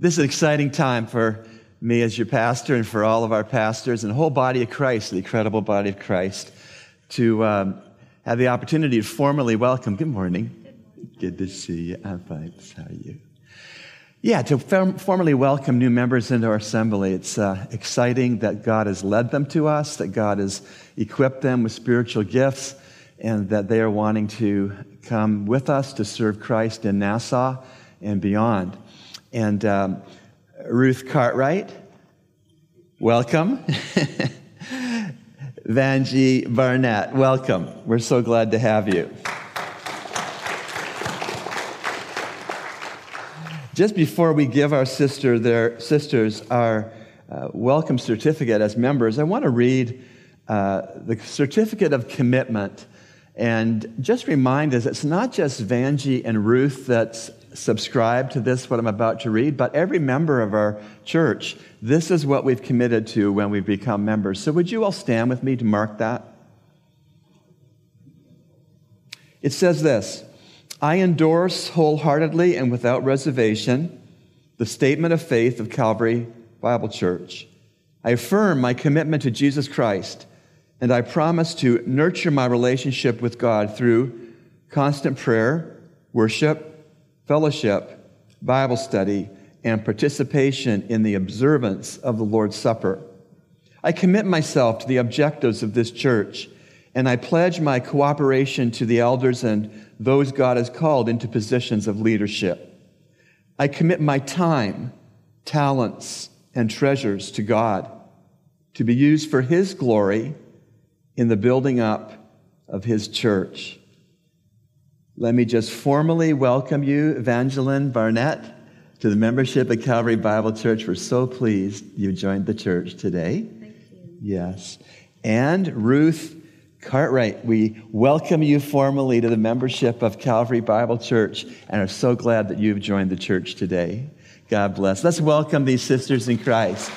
This is an exciting time for me as your pastor and for all of our pastors and the whole body of Christ, the incredible body of Christ, to um, have the opportunity to formally welcome. Good morning. Good, to see you. I'm fine. How are you? Yeah, to formally welcome new members into our assembly. It's uh, exciting that God has led them to us, that God has equipped them with spiritual gifts, and that they are wanting to come with us to serve Christ in Nassau and beyond. And um, Ruth Cartwright, welcome. Vanjie Barnett, welcome. We're so glad to have you. Just before we give our sister their sisters our uh, welcome certificate as members, I want to read uh, the certificate of commitment and just remind us it's not just Vanjie and Ruth that's subscribe to this, what I'm about to read, but every member of our church, this is what we've committed to when we've become members. So would you all stand with me to mark that? It says this I endorse wholeheartedly and without reservation the statement of faith of Calvary Bible Church. I affirm my commitment to Jesus Christ, and I promise to nurture my relationship with God through constant prayer, worship, fellowship, Bible study, and participation in the observance of the Lord's Supper. I commit myself to the objectives of this church, and I pledge my cooperation to the elders and those God has called into positions of leadership. I commit my time, talents, and treasures to God to be used for His glory in the building up of His church. Let me just formally welcome you, Evangeline Barnett, to the membership at Calvary Bible Church. We're so pleased you joined the church today. Thank you. Yes. And Ruth Cartwright, we welcome you formally to the membership of Calvary Bible Church and are so glad that you've joined the church today. God bless. Let's welcome these sisters in Christ.